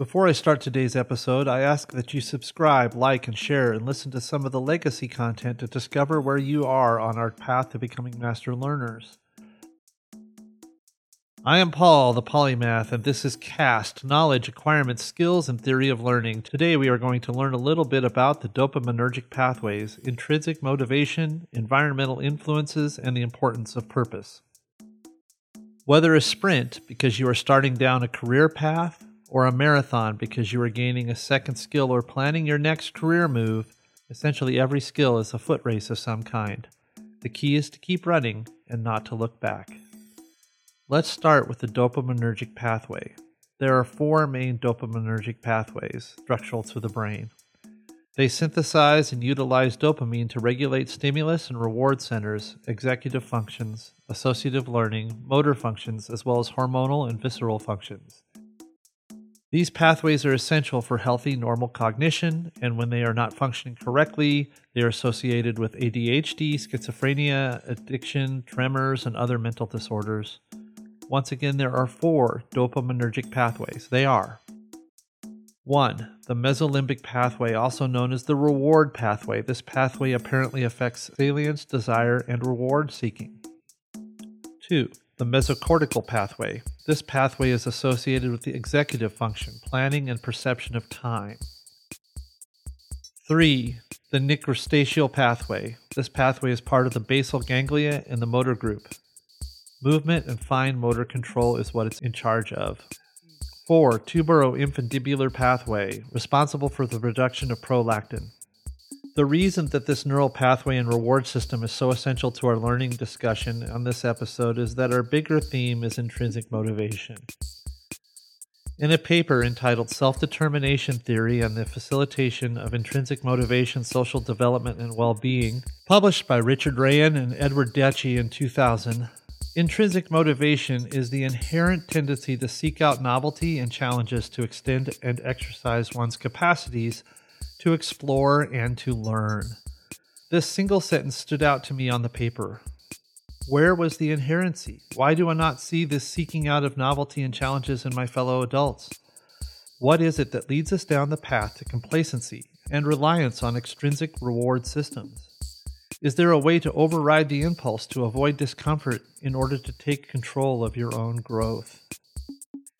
Before I start today's episode, I ask that you subscribe, like, and share, and listen to some of the legacy content to discover where you are on our path to becoming master learners. I am Paul, the polymath, and this is KAST Knowledge, Acquirement, Skills, and Theory of Learning. Today we are going to learn a little bit about the dopaminergic pathways, intrinsic motivation, environmental influences, and the importance of purpose. Whether a sprint because you are starting down a career path, or a marathon because you are gaining a second skill or planning your next career move, essentially every skill is a foot race of some kind. The key is to keep running and not to look back. Let's start with the dopaminergic pathway. There are four main dopaminergic pathways structural to the brain. They synthesize and utilize dopamine to regulate stimulus and reward centers, executive functions, associative learning, motor functions, as well as hormonal and visceral functions. These pathways are essential for healthy, normal cognition, and when they are not functioning correctly, they are associated with ADHD, schizophrenia, addiction, tremors, and other mental disorders. Once again, there are four dopaminergic pathways. They are 1. The mesolimbic pathway, also known as the reward pathway. This pathway apparently affects salience, desire, and reward seeking. 2. The mesocortical pathway. This pathway is associated with the executive function, planning, and perception of time. 3. The nigrostriatal pathway. This pathway is part of the basal ganglia and the motor group. Movement and fine motor control is what it's in charge of. 4. Tubero-infundibular pathway, responsible for the production of prolactin. The reason that this neural pathway and reward system is so essential to our learning discussion on this episode is that our bigger theme is intrinsic motivation. In a paper entitled Self Determination Theory and the Facilitation of Intrinsic Motivation, Social Development, and Well-Being, published by Richard Ryan and Edward Deci in 2000, Intrinsic motivation is the inherent tendency to seek out novelty and challenges to extend and exercise one's capacities to explore and to learn. This single sentence stood out to me on the paper. Where was the inherency? Why do I not see this seeking out of novelty and challenges in my fellow adults? What is it that leads us down the path to complacency and reliance on extrinsic reward systems? Is there a way to override the impulse to avoid discomfort in order to take control of your own growth?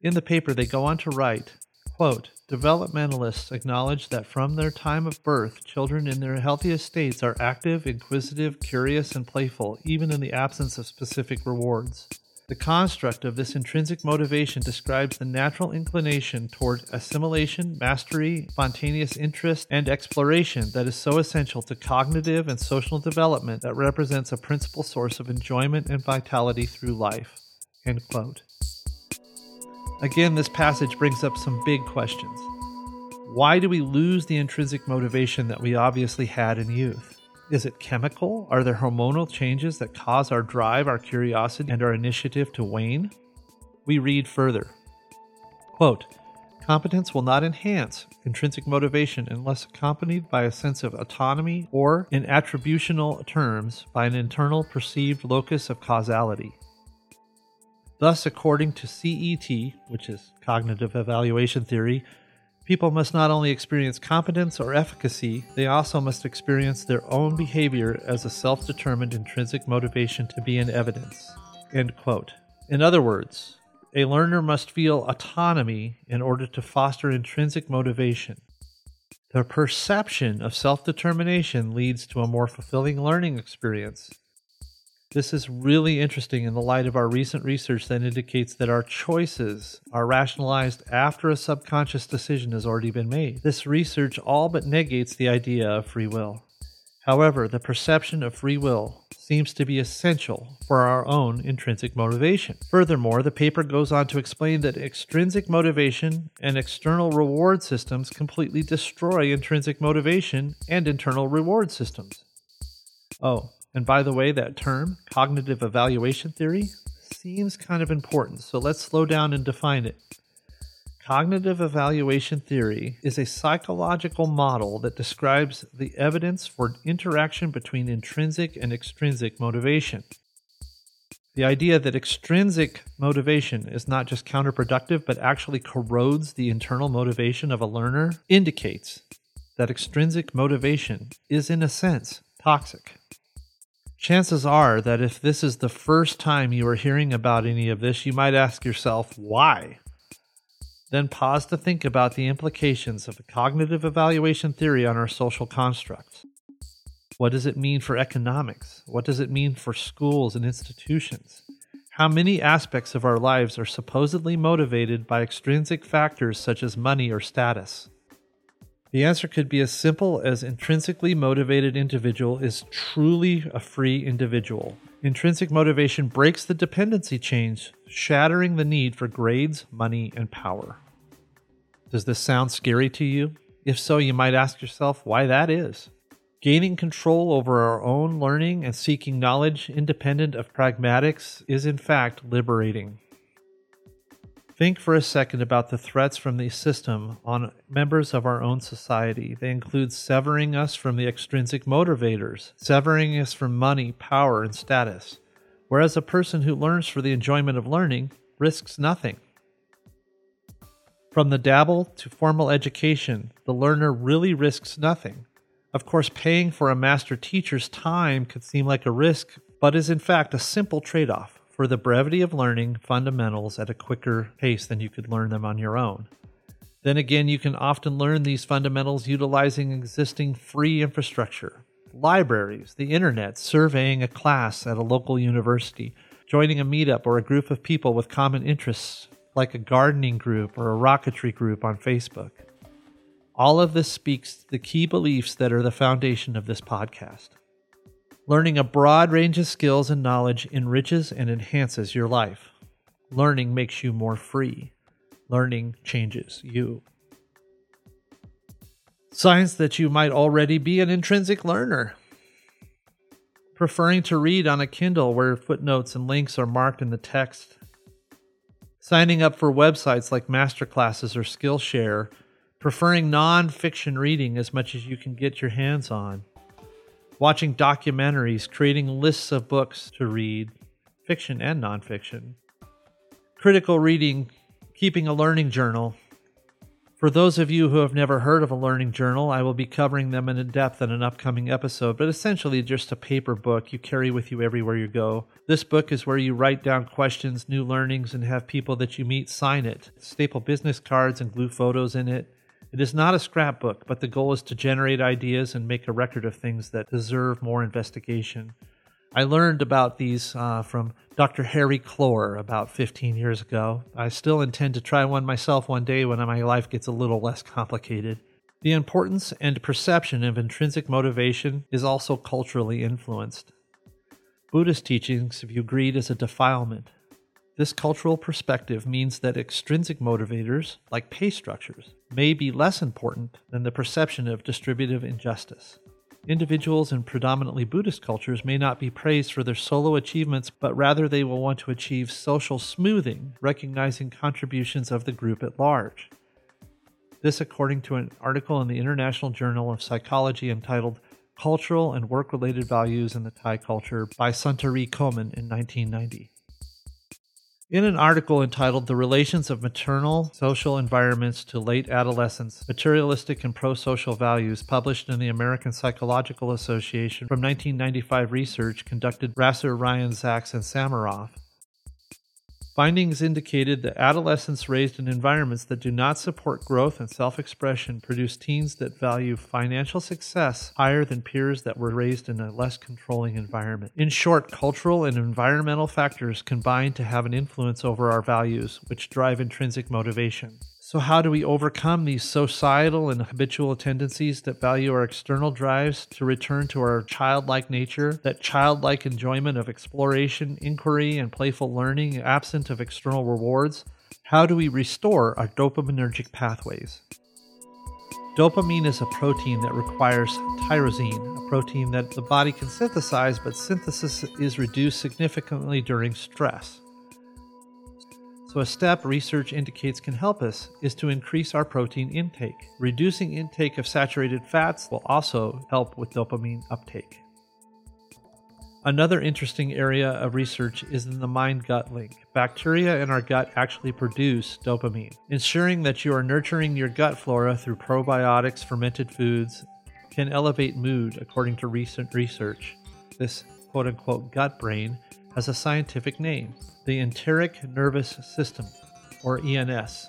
In the paper, they go on to write quote, Developmentalists acknowledge that from their time of birth, children in their healthiest states are active, inquisitive, curious, and playful, even in the absence of specific rewards. The construct of this intrinsic motivation describes the natural inclination toward assimilation, mastery, spontaneous interest, and exploration that is so essential to cognitive and social development that represents a principal source of enjoyment and vitality through life. End quote. Again, this passage brings up some big questions. Why do we lose the intrinsic motivation that we obviously had in youth? Is it chemical? Are there hormonal changes that cause our drive, our curiosity, and our initiative to wane? We read further. Quote, Competence will not enhance intrinsic motivation unless accompanied by a sense of autonomy or, in attributional terms, by an internal perceived locus of causality. Thus, according to CET, which is cognitive evaluation theory, People must not only experience competence or efficacy, they also must experience their own behavior as a self determined intrinsic motivation to be in evidence. End quote. In other words, a learner must feel autonomy in order to foster intrinsic motivation. The perception of self determination leads to a more fulfilling learning experience this is really interesting in the light of our recent research that indicates that our choices are rationalized after a subconscious decision has already been made. This research all but negates the idea of free will. However, the perception of free will seems to be essential for our own intrinsic motivation. Furthermore, the paper goes on to explain that extrinsic motivation and external reward systems completely destroy intrinsic motivation and internal reward systems. Oh, and by the way, that term, cognitive evaluation theory, seems kind of important, so let's slow down and define it. Cognitive evaluation theory is a psychological model that describes the evidence for interaction between intrinsic and extrinsic motivation. The idea that extrinsic motivation is not just counterproductive but actually corrodes the internal motivation of a learner indicates that extrinsic motivation is, in a sense, toxic. Chances are that if this is the first time you are hearing about any of this, you might ask yourself, why? Then pause to think about the implications of the cognitive evaluation theory on our social constructs. What does it mean for economics? What does it mean for schools and institutions? How many aspects of our lives are supposedly motivated by extrinsic factors such as money or status? The answer could be as simple as intrinsically motivated individual is truly a free individual. Intrinsic motivation breaks the dependency chains, shattering the need for grades, money, and power. Does this sound scary to you? If so, you might ask yourself why that is. Gaining control over our own learning and seeking knowledge independent of pragmatics is, in fact, liberating. Think for a second about the threats from the system on members of our own society. They include severing us from the extrinsic motivators, severing us from money, power, and status, whereas a person who learns for the enjoyment of learning risks nothing. From the dabble to formal education, the learner really risks nothing. Of course, paying for a master teacher's time could seem like a risk, but is in fact a simple trade off for the brevity of learning fundamentals at a quicker pace than you could learn them on your own. Then again, you can often learn these fundamentals utilizing existing free infrastructure libraries, the internet, surveying a class at a local university, joining a meetup or a group of people with common interests like a gardening group or a rocketry group on Facebook. All of this speaks to the key beliefs that are the foundation of this podcast. Learning a broad range of skills and knowledge enriches and enhances your life. Learning makes you more free. Learning changes you. Signs that you might already be an intrinsic learner. Preferring to read on a Kindle where footnotes and links are marked in the text. Signing up for websites like Masterclasses or Skillshare preferring non-fiction reading as much as you can get your hands on, watching documentaries, creating lists of books to read, fiction and nonfiction, critical reading, keeping a learning journal. For those of you who have never heard of a learning journal, I will be covering them in depth in an upcoming episode, but essentially just a paper book you carry with you everywhere you go. This book is where you write down questions, new learnings, and have people that you meet sign it. Staple business cards and glue photos in it. It is not a scrapbook, but the goal is to generate ideas and make a record of things that deserve more investigation. I learned about these uh, from Dr. Harry Clore about 15 years ago. I still intend to try one myself one day when my life gets a little less complicated. The importance and perception of intrinsic motivation is also culturally influenced. Buddhist teachings view greed as a defilement, this cultural perspective means that extrinsic motivators, like pay structures, may be less important than the perception of distributive injustice. Individuals in predominantly Buddhist cultures may not be praised for their solo achievements, but rather they will want to achieve social smoothing, recognizing contributions of the group at large. This, according to an article in the International Journal of Psychology entitled Cultural and Work Related Values in the Thai Culture by Suntaree Komin in 1990. In an article entitled The Relations of Maternal Social Environments to Late Adolescence Materialistic and Pro Social Values, published in the American Psychological Association from 1995 research conducted Rasser, Ryan, Zax, and Sameroff, Findings indicated that adolescents raised in environments that do not support growth and self expression produce teens that value financial success higher than peers that were raised in a less controlling environment. In short, cultural and environmental factors combine to have an influence over our values, which drive intrinsic motivation. So, how do we overcome these societal and habitual tendencies that value our external drives to return to our childlike nature, that childlike enjoyment of exploration, inquiry, and playful learning absent of external rewards? How do we restore our dopaminergic pathways? Dopamine is a protein that requires tyrosine, a protein that the body can synthesize, but synthesis is reduced significantly during stress. So, a step research indicates can help us is to increase our protein intake. Reducing intake of saturated fats will also help with dopamine uptake. Another interesting area of research is in the mind gut link. Bacteria in our gut actually produce dopamine. Ensuring that you are nurturing your gut flora through probiotics, fermented foods, can elevate mood, according to recent research. This quote unquote gut brain has a scientific name the enteric nervous system, or ENS.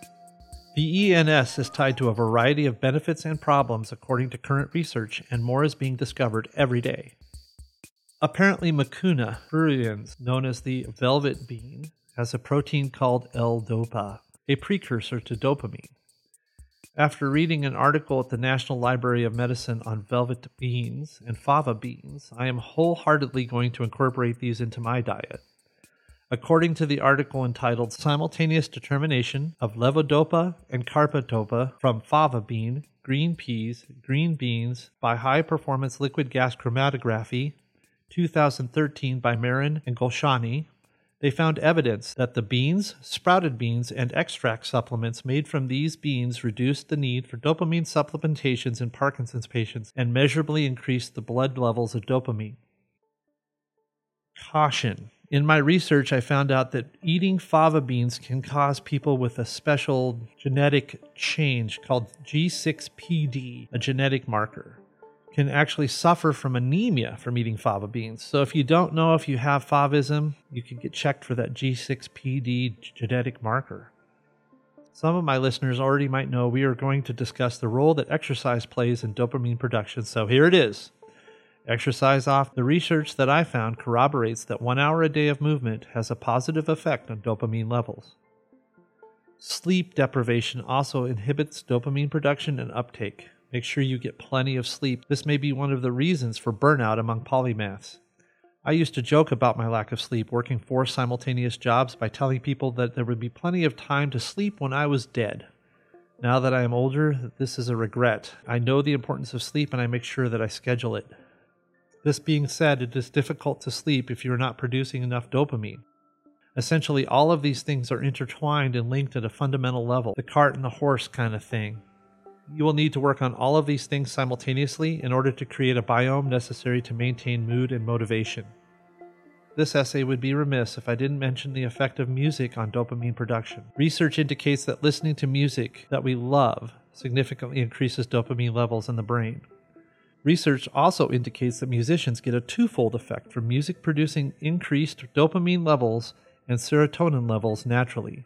The ENS is tied to a variety of benefits and problems according to current research, and more is being discovered every day. Apparently, Mucuna pruriens, known as the velvet bean, has a protein called L-DOPA, a precursor to dopamine. After reading an article at the National Library of Medicine on velvet beans and fava beans, I am wholeheartedly going to incorporate these into my diet. According to the article entitled Simultaneous Determination of Levodopa and Carbidopa from Fava Bean, Green Peas, Green Beans by High Performance Liquid Gas Chromatography 2013 by Marin and Golshani, they found evidence that the beans, sprouted beans, and extract supplements made from these beans reduced the need for dopamine supplementations in Parkinson's patients and measurably increased the blood levels of dopamine. Caution. In my research, I found out that eating fava beans can cause people with a special genetic change called G6PD, a genetic marker can actually suffer from anemia from eating fava beans. So if you don't know if you have favism, you can get checked for that G6PD genetic marker. Some of my listeners already might know we are going to discuss the role that exercise plays in dopamine production, so here it is. Exercise off. The research that I found corroborates that one hour a day of movement has a positive effect on dopamine levels. Sleep deprivation also inhibits dopamine production and uptake. Make sure you get plenty of sleep. This may be one of the reasons for burnout among polymaths. I used to joke about my lack of sleep, working four simultaneous jobs by telling people that there would be plenty of time to sleep when I was dead. Now that I am older, this is a regret. I know the importance of sleep and I make sure that I schedule it. This being said, it is difficult to sleep if you are not producing enough dopamine. Essentially, all of these things are intertwined and linked at a fundamental level the cart and the horse kind of thing. You will need to work on all of these things simultaneously in order to create a biome necessary to maintain mood and motivation. This essay would be remiss if I didn't mention the effect of music on dopamine production. Research indicates that listening to music that we love significantly increases dopamine levels in the brain. Research also indicates that musicians get a twofold effect from music producing increased dopamine levels and serotonin levels naturally.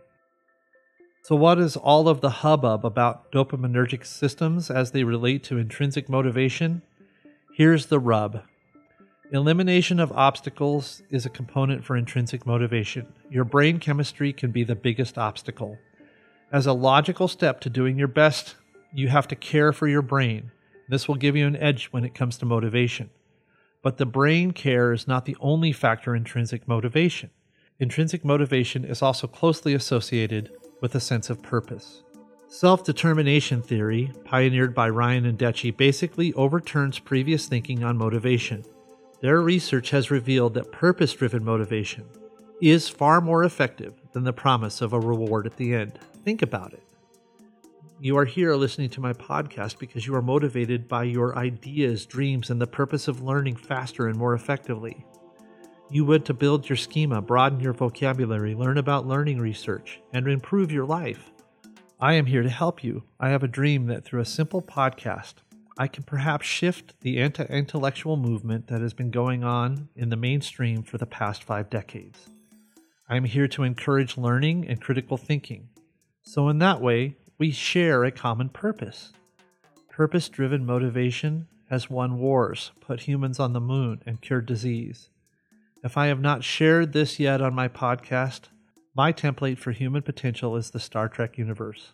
So, what is all of the hubbub about dopaminergic systems as they relate to intrinsic motivation? Here's the rub elimination of obstacles is a component for intrinsic motivation. Your brain chemistry can be the biggest obstacle. As a logical step to doing your best, you have to care for your brain. This will give you an edge when it comes to motivation. But the brain care is not the only factor in intrinsic motivation. Intrinsic motivation is also closely associated with a sense of purpose. Self determination theory, pioneered by Ryan and Deci, basically overturns previous thinking on motivation. Their research has revealed that purpose driven motivation is far more effective than the promise of a reward at the end. Think about it. You are here listening to my podcast because you are motivated by your ideas, dreams, and the purpose of learning faster and more effectively. You would to build your schema, broaden your vocabulary, learn about learning research, and improve your life. I am here to help you. I have a dream that through a simple podcast, I can perhaps shift the anti intellectual movement that has been going on in the mainstream for the past five decades. I am here to encourage learning and critical thinking. So, in that way, we share a common purpose. Purpose driven motivation has won wars, put humans on the moon, and cured disease. If I have not shared this yet on my podcast, my template for human potential is the Star Trek universe.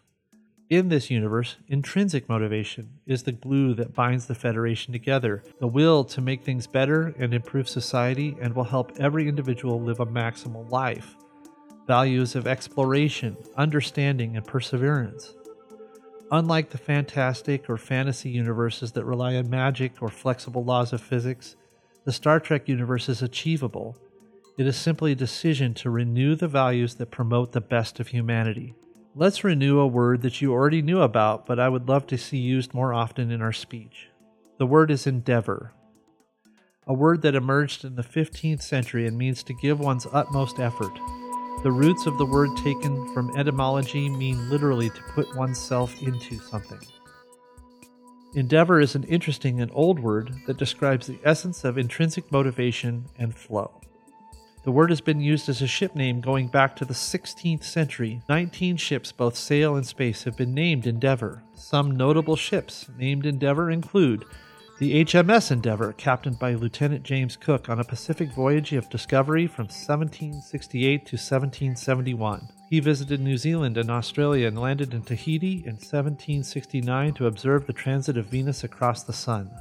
In this universe, intrinsic motivation is the glue that binds the Federation together, the will to make things better and improve society, and will help every individual live a maximal life. Values of exploration, understanding, and perseverance. Unlike the fantastic or fantasy universes that rely on magic or flexible laws of physics, the Star Trek universe is achievable. It is simply a decision to renew the values that promote the best of humanity. Let's renew a word that you already knew about, but I would love to see used more often in our speech. The word is endeavor. a word that emerged in the 15th century and means to give one's utmost effort. The roots of the word taken from etymology mean literally to put oneself into something. Endeavor is an interesting and old word that describes the essence of intrinsic motivation and flow. The word has been used as a ship name going back to the 16th century. 19 ships, both sail and space, have been named Endeavor. Some notable ships named Endeavor include the HMS Endeavour, captained by Lieutenant James Cook on a Pacific voyage of discovery from 1768 to 1771. He visited New Zealand and Australia and landed in Tahiti in 1769 to observe the transit of Venus across the Sun.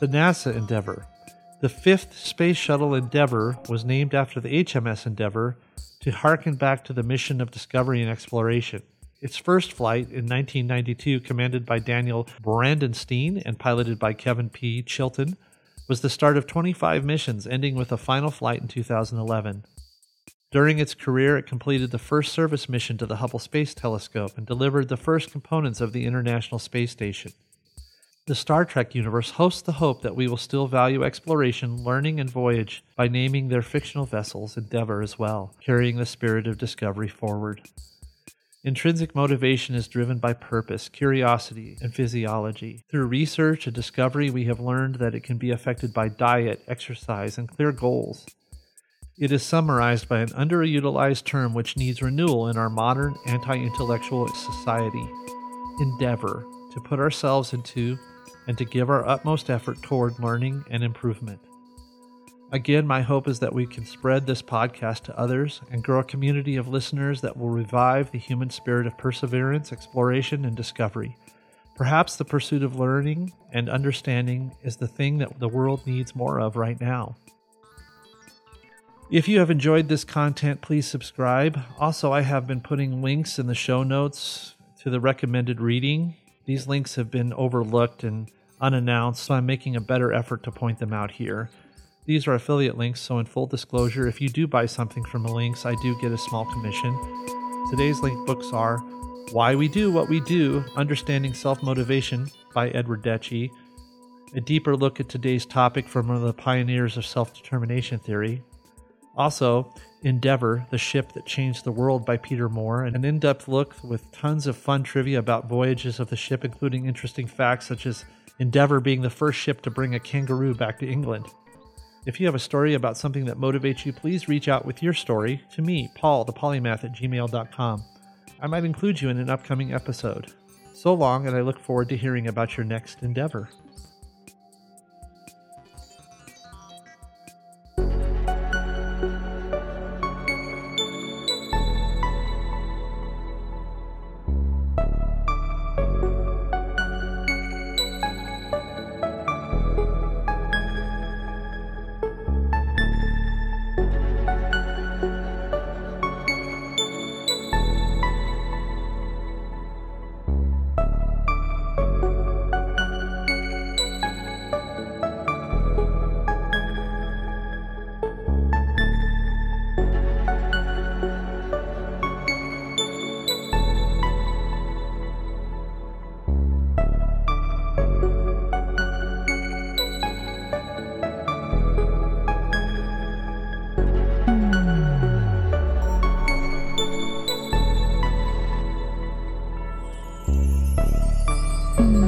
The NASA Endeavour. The fifth Space Shuttle Endeavour was named after the HMS Endeavour to harken back to the mission of discovery and exploration. Its first flight in 1992, commanded by Daniel Brandenstein and piloted by Kevin P. Chilton, was the start of 25 missions, ending with a final flight in 2011. During its career, it completed the first service mission to the Hubble Space Telescope and delivered the first components of the International Space Station. The Star Trek universe hosts the hope that we will still value exploration, learning, and voyage by naming their fictional vessels Endeavour as well, carrying the spirit of discovery forward. Intrinsic motivation is driven by purpose, curiosity, and physiology. Through research and discovery, we have learned that it can be affected by diet, exercise, and clear goals. It is summarized by an underutilized term which needs renewal in our modern anti intellectual society endeavor, to put ourselves into and to give our utmost effort toward learning and improvement. Again, my hope is that we can spread this podcast to others and grow a community of listeners that will revive the human spirit of perseverance, exploration, and discovery. Perhaps the pursuit of learning and understanding is the thing that the world needs more of right now. If you have enjoyed this content, please subscribe. Also, I have been putting links in the show notes to the recommended reading. These links have been overlooked and unannounced, so I'm making a better effort to point them out here. These are affiliate links, so in full disclosure, if you do buy something from the links, I do get a small commission. Today's link books are Why We Do What We Do Understanding Self Motivation by Edward Deci, a deeper look at today's topic from one of the pioneers of self determination theory. Also, Endeavor, the ship that changed the world by Peter Moore, an in depth look with tons of fun trivia about voyages of the ship, including interesting facts such as Endeavor being the first ship to bring a kangaroo back to England. If you have a story about something that motivates you, please reach out with your story to me, Paul, the polymath at gmail.com. I might include you in an upcoming episode. So long, and I look forward to hearing about your next endeavor. Mm-hmm.